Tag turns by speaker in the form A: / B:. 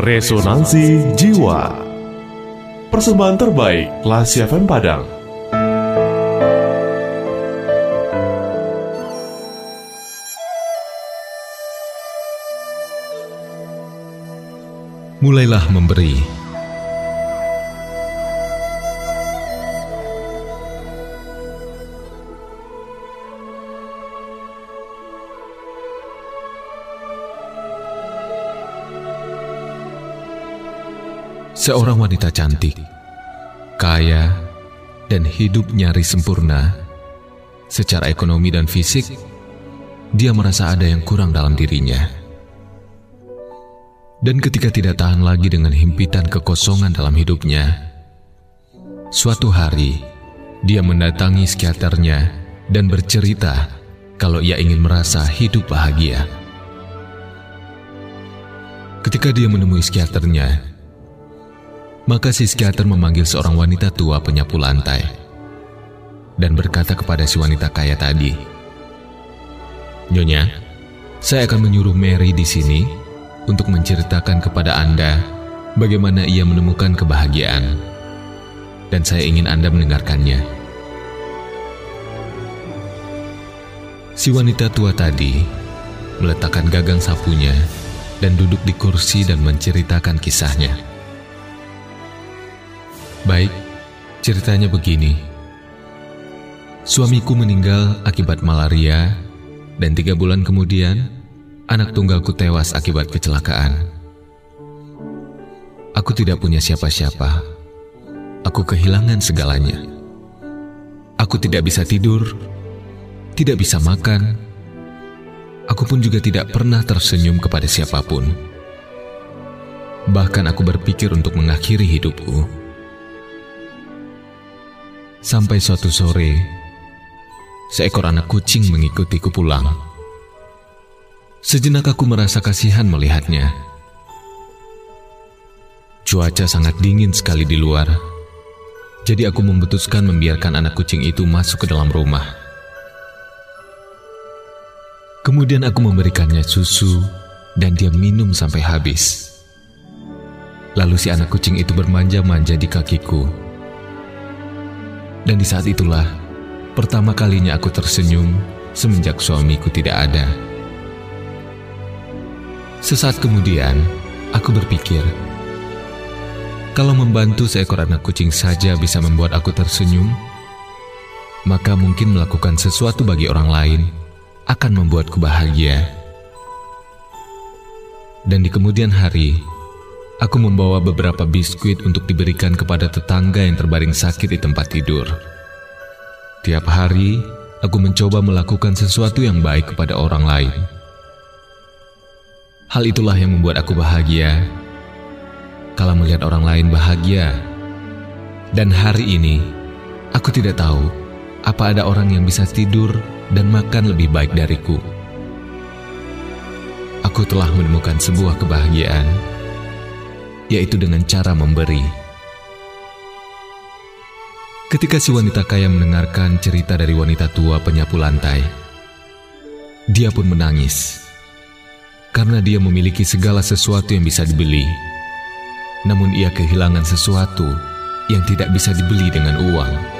A: Resonansi Jiwa. Persembahan terbaik Lasi FM Padang.
B: Mulailah memberi Seorang wanita cantik, kaya, dan hidup nyaris sempurna. Secara ekonomi dan fisik, dia merasa ada yang kurang dalam dirinya. Dan ketika tidak tahan lagi dengan himpitan kekosongan dalam hidupnya, suatu hari dia mendatangi psikiaternya dan bercerita kalau ia ingin merasa hidup bahagia. Ketika dia menemui psikiaternya, maka si psikiater memanggil seorang wanita tua penyapu lantai dan berkata kepada si wanita kaya tadi, Nyonya, saya akan menyuruh Mary di sini untuk menceritakan kepada Anda bagaimana ia menemukan kebahagiaan, dan saya ingin Anda mendengarkannya. Si wanita tua tadi meletakkan gagang sapunya dan duduk di kursi dan menceritakan kisahnya. Baik, ceritanya begini. Suamiku meninggal akibat malaria, dan tiga bulan kemudian, anak tunggalku tewas akibat kecelakaan. Aku tidak punya siapa-siapa. Aku kehilangan segalanya. Aku tidak bisa tidur, tidak bisa makan. Aku pun juga tidak pernah tersenyum kepada siapa pun. Bahkan aku berpikir untuk mengakhiri hidupku. Sampai suatu sore, seekor anak kucing mengikutiku pulang. Sejenak aku merasa kasihan melihatnya. Cuaca sangat dingin sekali di luar, jadi aku memutuskan membiarkan anak kucing itu masuk ke dalam rumah. Kemudian aku memberikannya susu dan dia minum sampai habis. Lalu si anak kucing itu bermanja-manja di kakiku dan di saat itulah pertama kalinya aku tersenyum semenjak suamiku tidak ada. Sesaat kemudian, aku berpikir, kalau membantu seekor anak kucing saja bisa membuat aku tersenyum, maka mungkin melakukan sesuatu bagi orang lain akan membuatku bahagia. Dan di kemudian hari, Aku membawa beberapa biskuit untuk diberikan kepada tetangga yang terbaring sakit di tempat tidur. Tiap hari, aku mencoba melakukan sesuatu yang baik kepada orang lain. Hal itulah yang membuat aku bahagia. Kalau melihat orang lain bahagia, dan hari ini aku tidak tahu apa ada orang yang bisa tidur dan makan lebih baik dariku. Aku telah menemukan sebuah kebahagiaan yaitu dengan cara memberi. Ketika si wanita kaya mendengarkan cerita dari wanita tua penyapu lantai, dia pun menangis karena dia memiliki segala sesuatu yang bisa dibeli. Namun ia kehilangan sesuatu yang tidak bisa dibeli dengan uang.